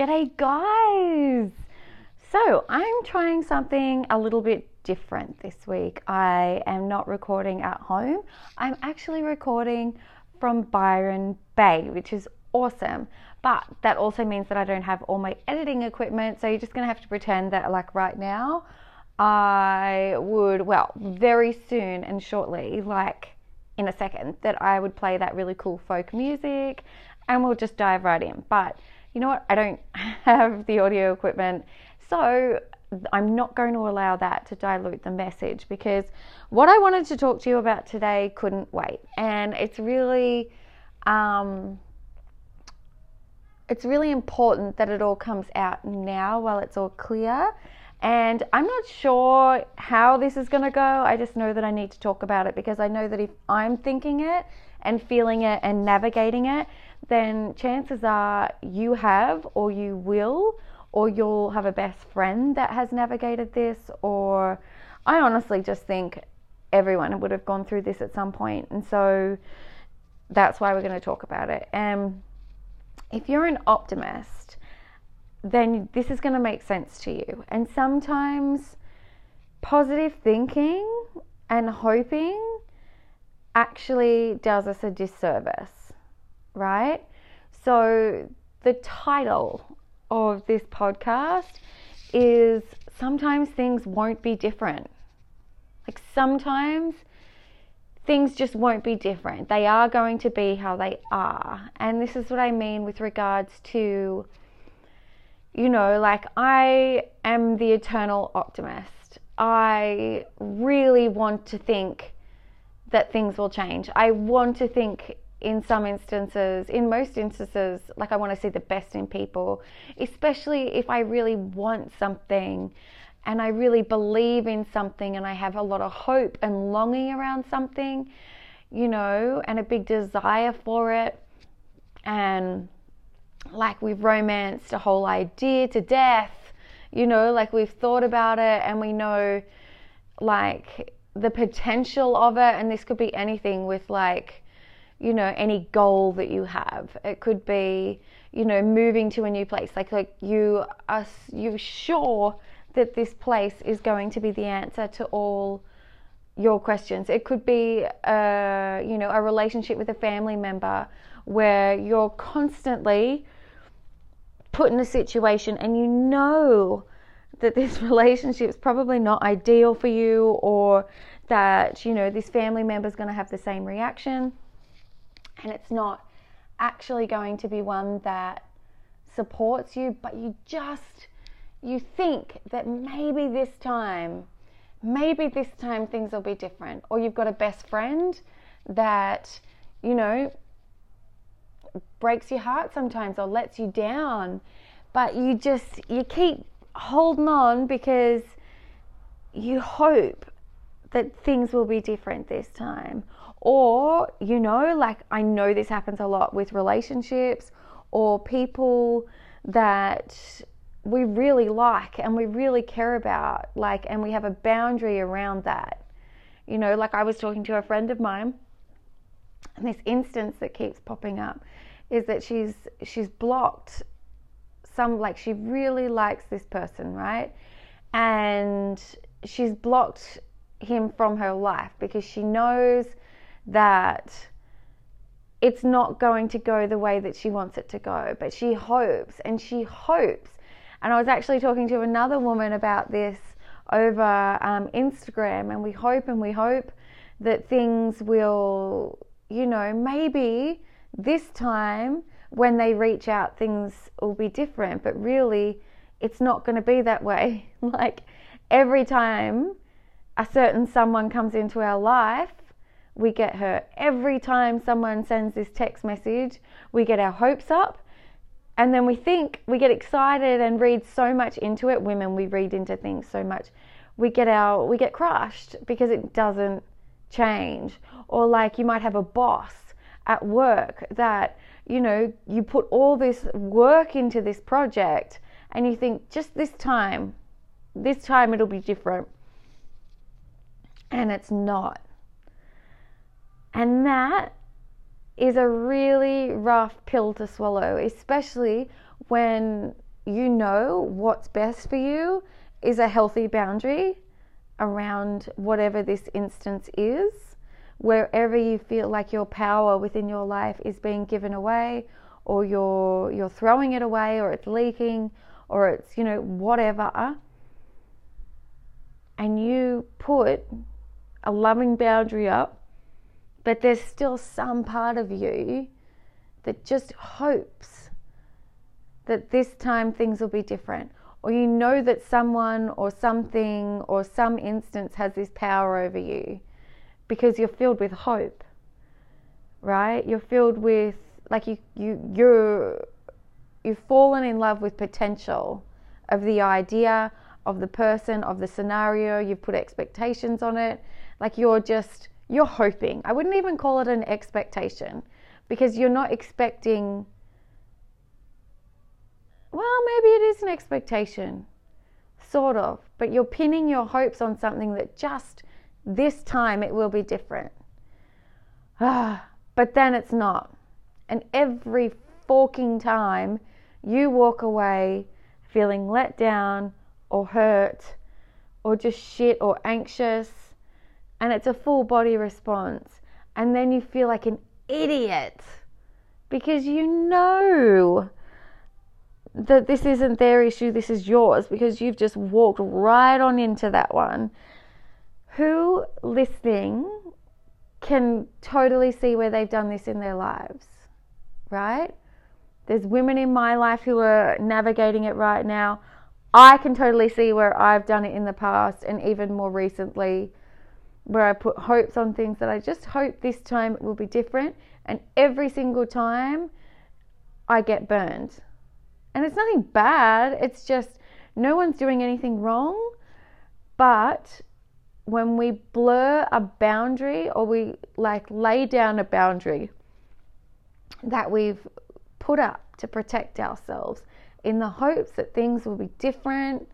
G'day, guys! So, I'm trying something a little bit different this week. I am not recording at home, I'm actually recording from Byron Bay, which is awesome. But that also means that I don't have all my editing equipment, so you're just gonna have to pretend that, like, right now, I would, well, very soon and shortly, like in a second, that I would play that really cool folk music and we'll just dive right in. But you know what? I don't have the audio equipment, so I'm not going to allow that to dilute the message because what I wanted to talk to you about today couldn't wait, and it's really, um, it's really important that it all comes out now while it's all clear. And I'm not sure how this is going to go. I just know that I need to talk about it because I know that if I'm thinking it and feeling it and navigating it, then chances are you have or you will or you'll have a best friend that has navigated this or I honestly just think everyone would have gone through this at some point and so that's why we're going to talk about it. And if you're an optimist, then this is going to make sense to you. And sometimes positive thinking and hoping actually does us a disservice right? So, the title of this podcast is Sometimes Things Won't Be Different. Like, sometimes things just won't be different. They are going to be how they are. And this is what I mean with regards to, you know, like I am the eternal optimist. I really want to think that things will change. I want to think in some instances, in most instances, like I want to see the best in people, especially if I really want something and I really believe in something and I have a lot of hope and longing around something, you know, and a big desire for it. And like we've romanced a whole idea to death, you know, like we've thought about it and we know like the potential of it. And this could be anything with like, you know any goal that you have. It could be you know moving to a new place. Like like you are you're sure that this place is going to be the answer to all your questions. It could be a, uh, you know a relationship with a family member where you're constantly put in a situation and you know that this relationship is probably not ideal for you or that you know this family member is going to have the same reaction and it's not actually going to be one that supports you, but you just you think that maybe this time, maybe this time things will be different, or you've got a best friend that you know breaks your heart sometimes or lets you down, but you just you keep holding on because you hope that things will be different this time or, you know, like I know this happens a lot with relationships or people that we really like and we really care about, like, and we have a boundary around that. You know, like I was talking to a friend of mine, and this instance that keeps popping up is that she's she's blocked some like she really likes this person, right? And she's blocked him from her life because she knows that it's not going to go the way that she wants it to go, but she hopes and she hopes. And I was actually talking to another woman about this over um, Instagram, and we hope and we hope that things will, you know, maybe this time when they reach out, things will be different, but really, it's not going to be that way. like every time a certain someone comes into our life, we get hurt. Every time someone sends this text message, we get our hopes up and then we think we get excited and read so much into it. Women, we read into things so much. We get our we get crushed because it doesn't change. Or like you might have a boss at work that, you know, you put all this work into this project and you think just this time, this time it'll be different. And it's not and that is a really rough pill to swallow, especially when you know what's best for you is a healthy boundary around whatever this instance is, wherever you feel like your power within your life is being given away or you're you're throwing it away or it's leaking or it's you know whatever. And you put a loving boundary up but there's still some part of you that just hopes that this time things will be different. Or you know that someone or something or some instance has this power over you because you're filled with hope right? You're filled with like you you you're you've fallen in love with potential of the idea of the person of the scenario. You've put expectations on it. Like you're just you're hoping. I wouldn't even call it an expectation because you're not expecting well maybe it is an expectation sort of but you're pinning your hopes on something that just this time it will be different. Ah but then it's not. And every forking time you walk away feeling let down or hurt or just shit or anxious, and it's a full body response, and then you feel like an idiot because you know that this isn't their issue, this is yours because you've just walked right on into that one. Who listening can totally see where they've done this in their lives? right? There's women in my life who are navigating it right now. I can totally see where I've done it in the past and even more recently where I put hopes on things that I just hope this time it will be different. And every single time I get burned. And it's nothing bad, it's just no one's doing anything wrong. But when we blur a boundary or we like lay down a boundary, that we've put up to protect ourselves in the hopes that things will be different.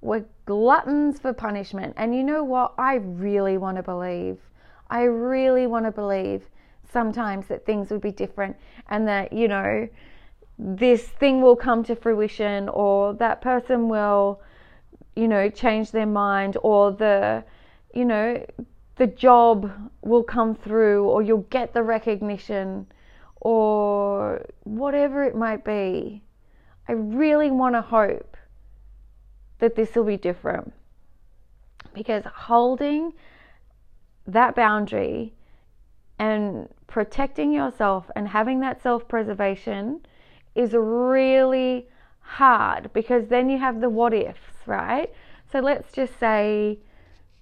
We're gluttons for punishment. And you know what? I really want to believe. I really want to believe sometimes that things will be different and that, you know, this thing will come to fruition or that person will, you know, change their mind or the, you know, the job will come through or you'll get the recognition or whatever it might be. I really want to hope that this will be different because holding that boundary and protecting yourself and having that self preservation is really hard because then you have the what ifs, right? So let's just say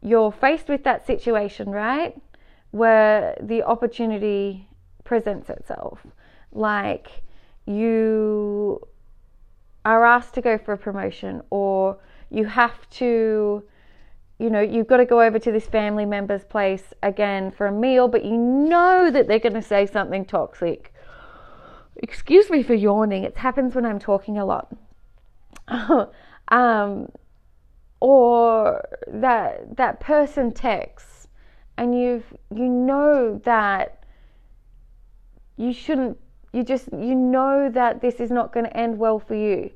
you're faced with that situation, right? Where the opportunity presents itself. Like you are asked to go for a promotion or you have to you know you've got to go over to this family member's place again for a meal but you know that they're going to say something toxic. Excuse me for yawning it happens when i'm talking a lot. Um, or that that person texts and you've you know that you shouldn't you just you know that this is not going to end well for you.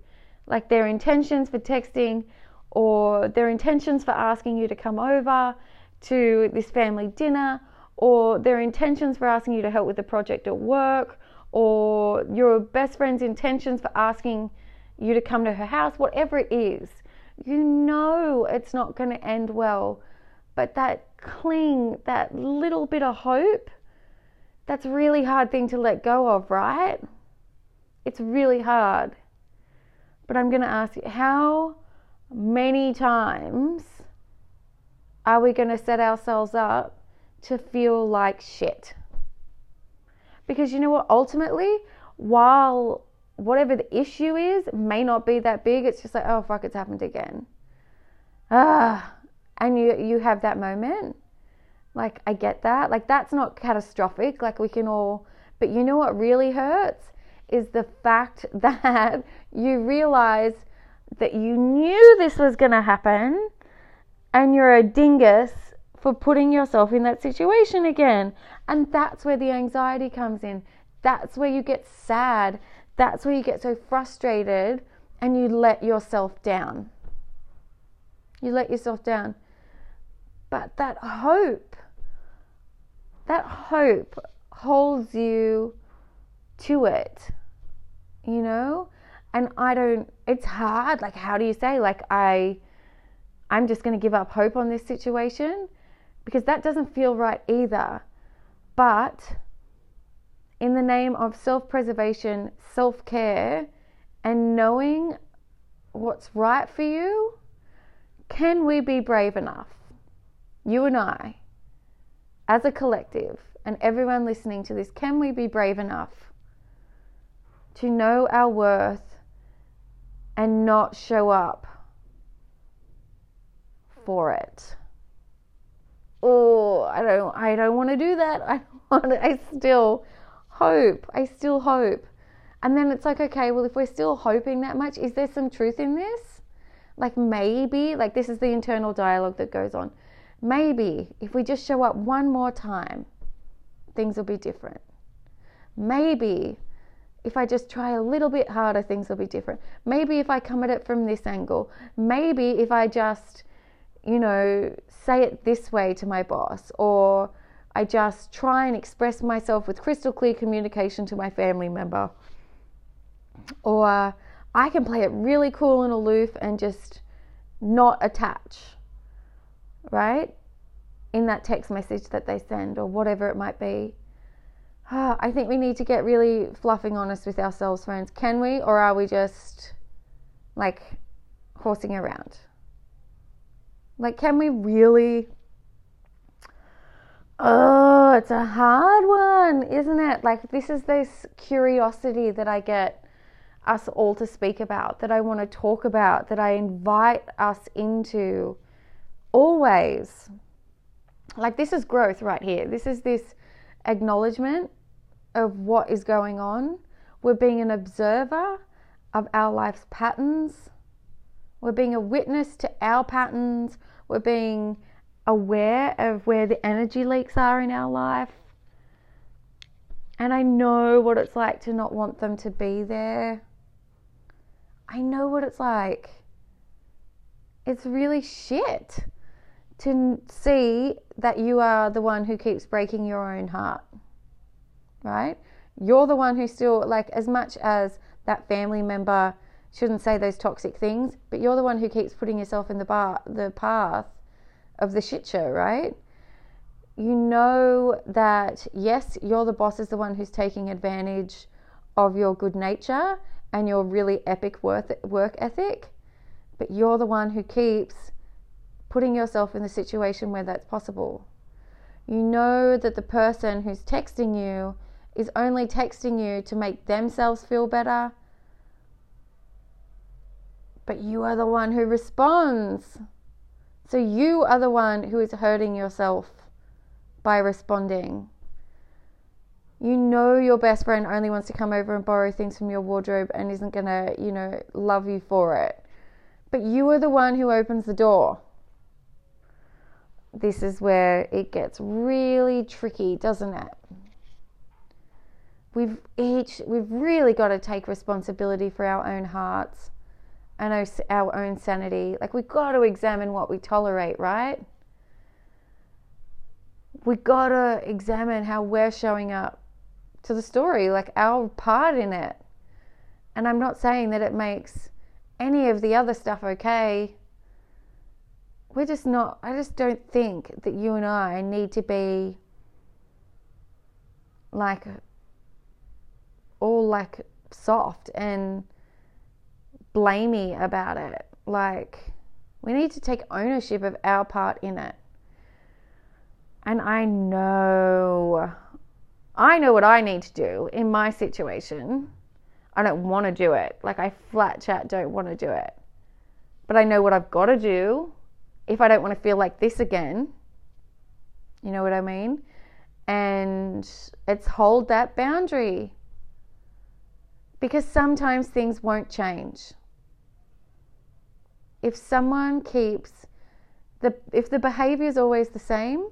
Like their intentions for texting or their intentions for asking you to come over to this family dinner or their intentions for asking you to help with the project at work or your best friend's intentions for asking you to come to her house whatever it is you know it's not going to end well. But that cling that little bit of hope that's a really hard thing to let go of, right? It's really hard. But I'm going to ask you how many times are we going to set ourselves up to feel like shit? Because you know what? Ultimately, while whatever the issue is may not be that big, it's just like, oh, fuck, it's happened again. Ah, and you, you have that moment like, I get that. Like, that's not catastrophic. Like, we can all, but you know what really hurts is the fact that you realize that you knew this was going to happen and you're a dingus for putting yourself in that situation again. And that's where the anxiety comes in. That's where you get sad. That's where you get so frustrated and you let yourself down. You let yourself down. But that hope, that hope holds you to it, you know? And I don't, it's hard. Like, how do you say, like, I, I'm just going to give up hope on this situation? Because that doesn't feel right either. But in the name of self preservation, self care, and knowing what's right for you, can we be brave enough, you and I, as a collective, and everyone listening to this, can we be brave enough to know our worth and not show up for it? Oh, I don't I don't want to do that. I want to, I still hope. I still hope. And then it's like, okay, well if we're still hoping that much, is there some truth in this? Like maybe, like this is the internal dialogue that goes on. Maybe if we just show up one more time, things will be different. Maybe if I just try a little bit harder, things will be different. Maybe if I come at it from this angle. Maybe if I just, you know, say it this way to my boss, or I just try and express myself with crystal clear communication to my family member. Or I can play it really cool and aloof and just not attach, right? In that text message that they send or whatever it might be. Ah, I think we need to get really fluffing honest with ourselves, friends. Can we, or are we just like horsing around? Like, can we really? Oh, it's a hard one, isn't it? Like, this is this curiosity that I get us all to speak about, that I want to talk about, that I invite us into always. Like, this is growth right here. This is this acknowledgement of what is going on. We're being an observer of our life's patterns. We're being a witness to our patterns. We're being aware of where the energy leaks are in our life. And I know what it's like to not want them to be there. I know what it's like. It's really shit to see that you are the one who keeps breaking your own heart, right? You're the one who still, like, as much as that family member shouldn't say those toxic things, but you're the one who keeps putting yourself in the bar, the path of the shit show, right? You know that yes, you're the boss is the one who's taking advantage of your good nature and your really epic work ethic, but you're the one who keeps putting yourself in the situation where that's possible. You know that the person who's texting you is only texting you to make themselves feel better, but you are the one who responds. So you are the one who is hurting yourself by responding. You know your best friend only wants to come over and borrow things from your wardrobe and isn't going to, you know, love you for it. But you are the one who opens the door. This is where it gets really tricky, doesn't it? We've each we've really got to take responsibility for our own hearts and our, our own sanity. Like we've got to examine what we tolerate, right? We've got to examine how we're showing up to the story, like our part in it. And I'm not saying that it makes any of the other stuff okay. We're just not, I just don't think that you and I need to be like all like soft and blamey about it. Like, we need to take ownership of our part in it. And I know I know what I need to do in my situation. I don't want to do it. Like, I flat chat don't want to do it. But I know what I've got to do if I don't want to feel like this again. You know what I mean? And it's hold that boundary. Because sometimes things won't change. If someone keeps the if the behavior is always the same,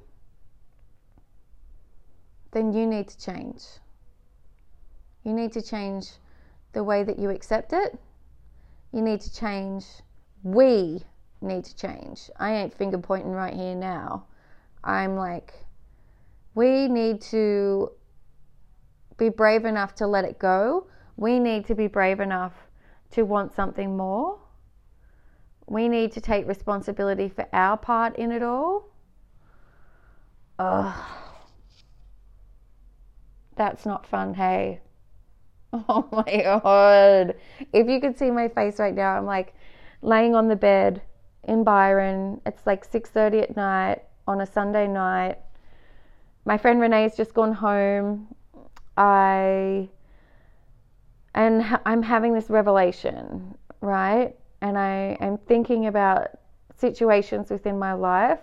then you need to change. You need to change the way that you accept it. You need to change. We need to change. I ain't finger pointing right here now. I'm like, we need to be brave enough to let it go. We need to be brave enough to want something more. We need to take responsibility for our part in it all. Ugh. That's not fun, hey. Oh my god. If you could see my face right now, I'm like laying on the bed in Byron. It's like 6:30 at night on a Sunday night. My friend Renee's just gone home. I and I'm having this revelation, right? And I am thinking about situations within my life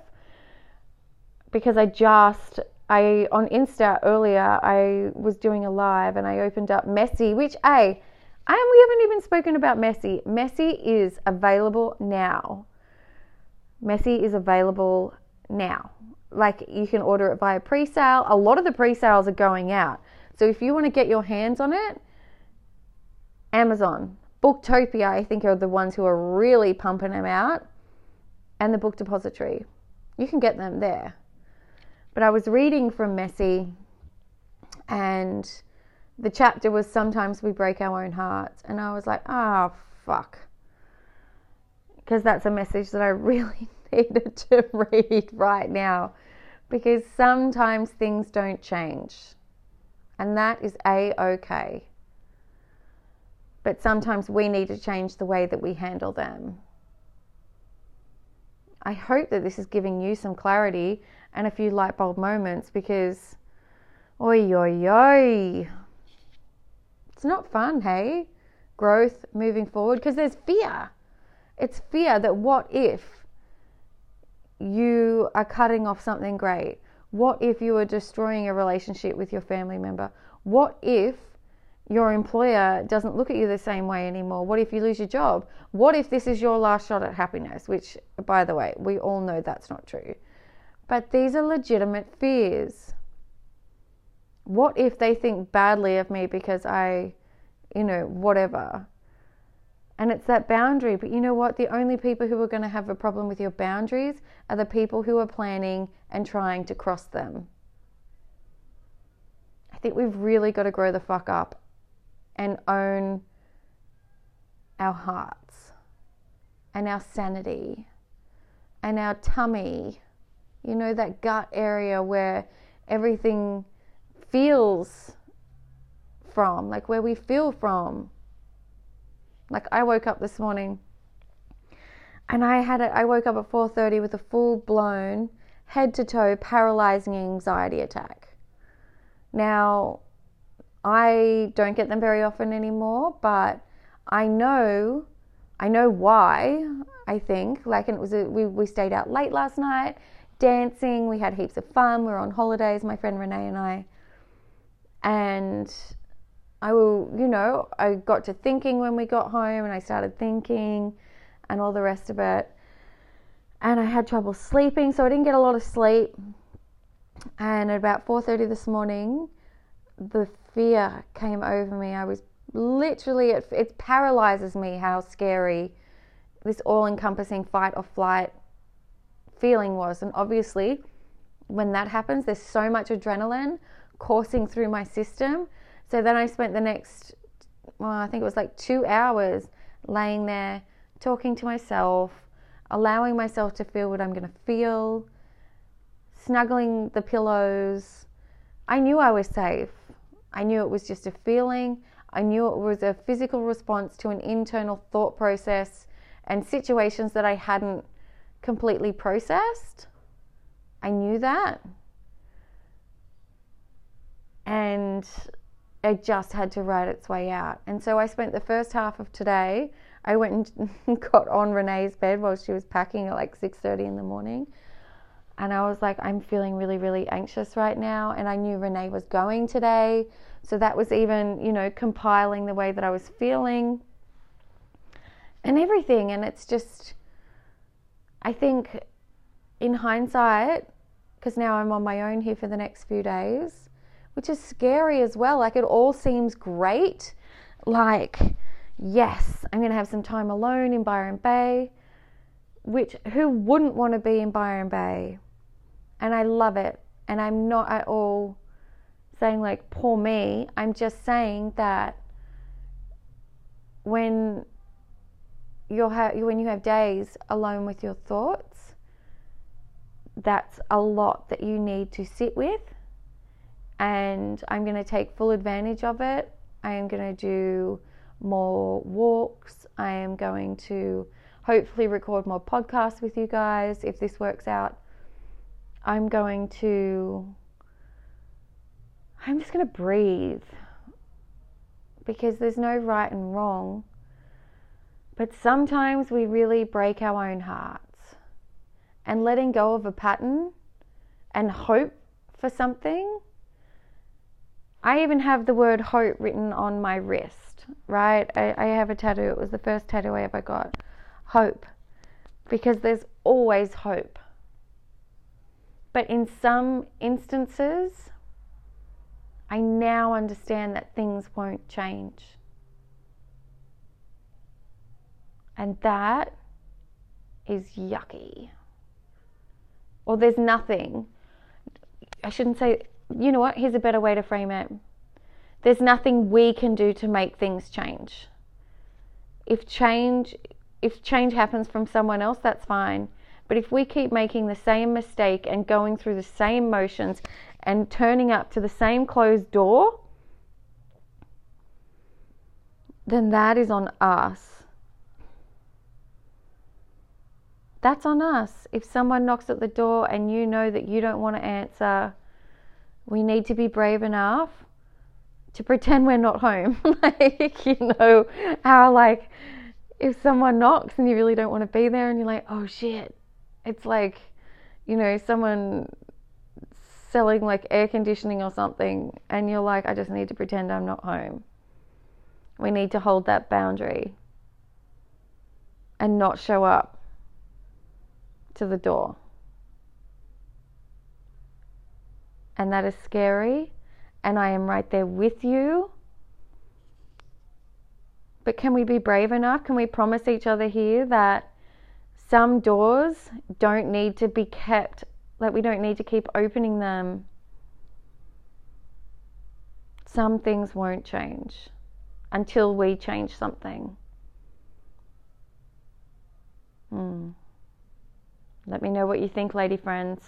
because I just I on Insta earlier I was doing a live and I opened up Messy, which a and we haven't even spoken about Messy. Messy is available now. Messy is available now. Like you can order it via pre-sale. A lot of the pre-sales are going out. So if you want to get your hands on it, Amazon, Booktopia, I think are the ones who are really pumping them out, and the Book Depository. You can get them there. But I was reading from Messy, and the chapter was sometimes we break our own hearts, and I was like, oh fuck, because that's a message that I really needed to read right now, because sometimes things don't change, and that is a okay. But sometimes we need to change the way that we handle them. I hope that this is giving you some clarity and a few light bulb moments because, oi, oi, oi, it's not fun, hey? Growth moving forward because there's fear. It's fear that what if you are cutting off something great? What if you are destroying a relationship with your family member? What if your employer doesn't look at you the same way anymore? What if you lose your job? What if this is your last shot at happiness? Which, by the way, we all know that's not true. But these are legitimate fears. What if they think badly of me because I, you know, whatever? And it's that boundary. But you know what? The only people who are going to have a problem with your boundaries are the people who are planning and trying to cross them. I think we've really got to grow the fuck up and own our hearts and our sanity and our tummy. You know, that gut area where everything feels from, like where we feel from. Like I woke up this morning and I had it I woke up at 4:30 with a full blown head to toe paralyzing anxiety attack. Now, I don't get them very often anymore, but I know, I know why. I think like, and it was a, we we stayed out late last night, dancing. We had heaps of fun. We were on holidays, my friend Renee and I, and I will, you know, I got to thinking when we got home, and I started thinking, and all the rest of it, and I had trouble sleeping, so I didn't get a lot of sleep. And at about 4:30 this morning, the fear came over me. I was literally, it, it paralyzes me how scary this all encompassing fight or flight feeling was. And obviously, when that happens, there's so much adrenaline coursing through my system. So then I spent the next, well, I think it was like two hours laying there talking to myself, allowing myself to feel what I'm going to feel, snuggling the pillows. I knew I was safe. I knew it was just a feeling. I knew it was a physical response to an internal thought process and situations that I hadn't completely processed. I knew that. And it just had to write its way out. And so I spent the first half of today, I went and got on Renee's bed while she was packing at like 6:30 in the morning and I was like, I'm feeling really, really anxious right now. And I knew Renee was going today. So that was even, you know, compiling the way that I was feeling and everything. And it's just, I think in hindsight, because now I'm on my own here for the next few days, which is scary as well. Like it all seems great. Like, yes, I'm going to have some time alone in Byron Bay, which who wouldn't want to be in Byron Bay? And I love it. And I'm not at all saying like poor me. I'm just saying that when you'll have when you have days alone with your thoughts, that's a lot that you need to sit with. And I'm going to take full advantage of it. I am going to do more walks. I am going to hopefully record more podcasts with you guys if this works out. I'm going to, I'm just going to breathe because there's no right and wrong. But sometimes we really break our own hearts. And letting go of a pattern and hope for something. I even have the word hope written on my wrist, right? I, I have a tattoo. It was the first tattoo I ever got. Hope. Because there's always hope. But in some instances, I now understand that things won't change. And that is yucky. Or there's nothing. I shouldn't say, you know what? Here's a better way to frame it. There's nothing we can do to make things change. If change if change happens from someone else, that's fine. But if we keep making the same mistake and going through the same motions and turning up to the same closed door, then that is on us. That's on us. If someone knocks at the door and you know that you don't want to answer, we need to be brave enough to pretend we're not home. like, you know, how like if someone knocks and you really don't want to be there and you're like, oh shit, it's like, you know, someone selling like air conditioning or something and you're like, I just need to pretend I'm not home. We need to hold that boundary and not show up to the door. And that is scary. And I am right there with you. But can we be brave enough? Can we promise each other here that some doors don't need to be kept, like we don't need to keep opening them? Some things won't change until we change something. Hmm. Let me know what you think, lady friends.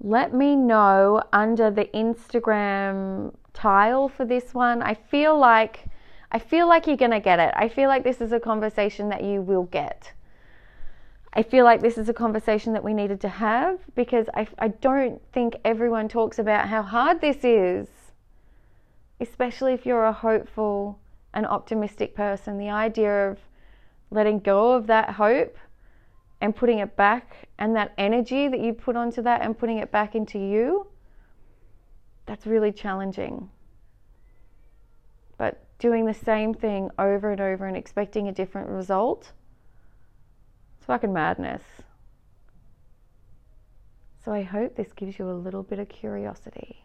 Let me know under the Instagram tile for this one. I feel like I feel like you're going to get it. I feel like this is a conversation that you will get. I feel like this is a conversation that we needed to have because I, I don't think everyone talks about how hard this is, especially if you're a hopeful and optimistic person. The idea of letting go of that hope and putting it back and that energy that you put onto that and putting it back into you, that's really challenging. But doing the same thing over and over and expecting a different result, it's fucking madness. So I hope this gives you a little bit of curiosity.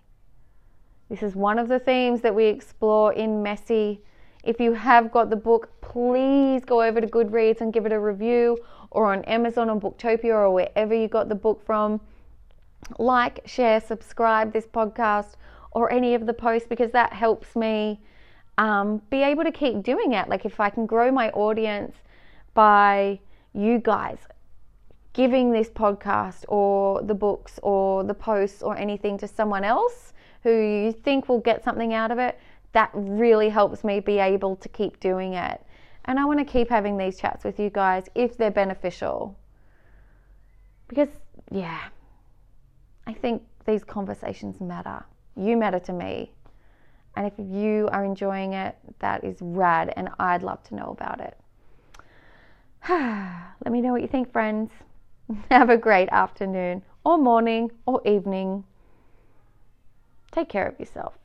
This is one of the themes that we explore in Messy. If you have got the book, please go over to Goodreads and give it a review or on Amazon or Booktopia or wherever you got the book from. Like, share, subscribe this podcast or any of the posts because that helps me um, be able to keep doing it. Like if I can grow my audience by you guys giving this podcast or the books or the posts or anything to someone else who you think will get something out of it, that really helps me be able to keep doing it. And I want to keep having these chats with you guys if they're beneficial. Because, yeah, I think these conversations matter. You matter to me. And if you are enjoying it, that is rad, and I'd love to know about it. Let me know what you think, friends. Have a great afternoon, or morning, or evening. Take care of yourself.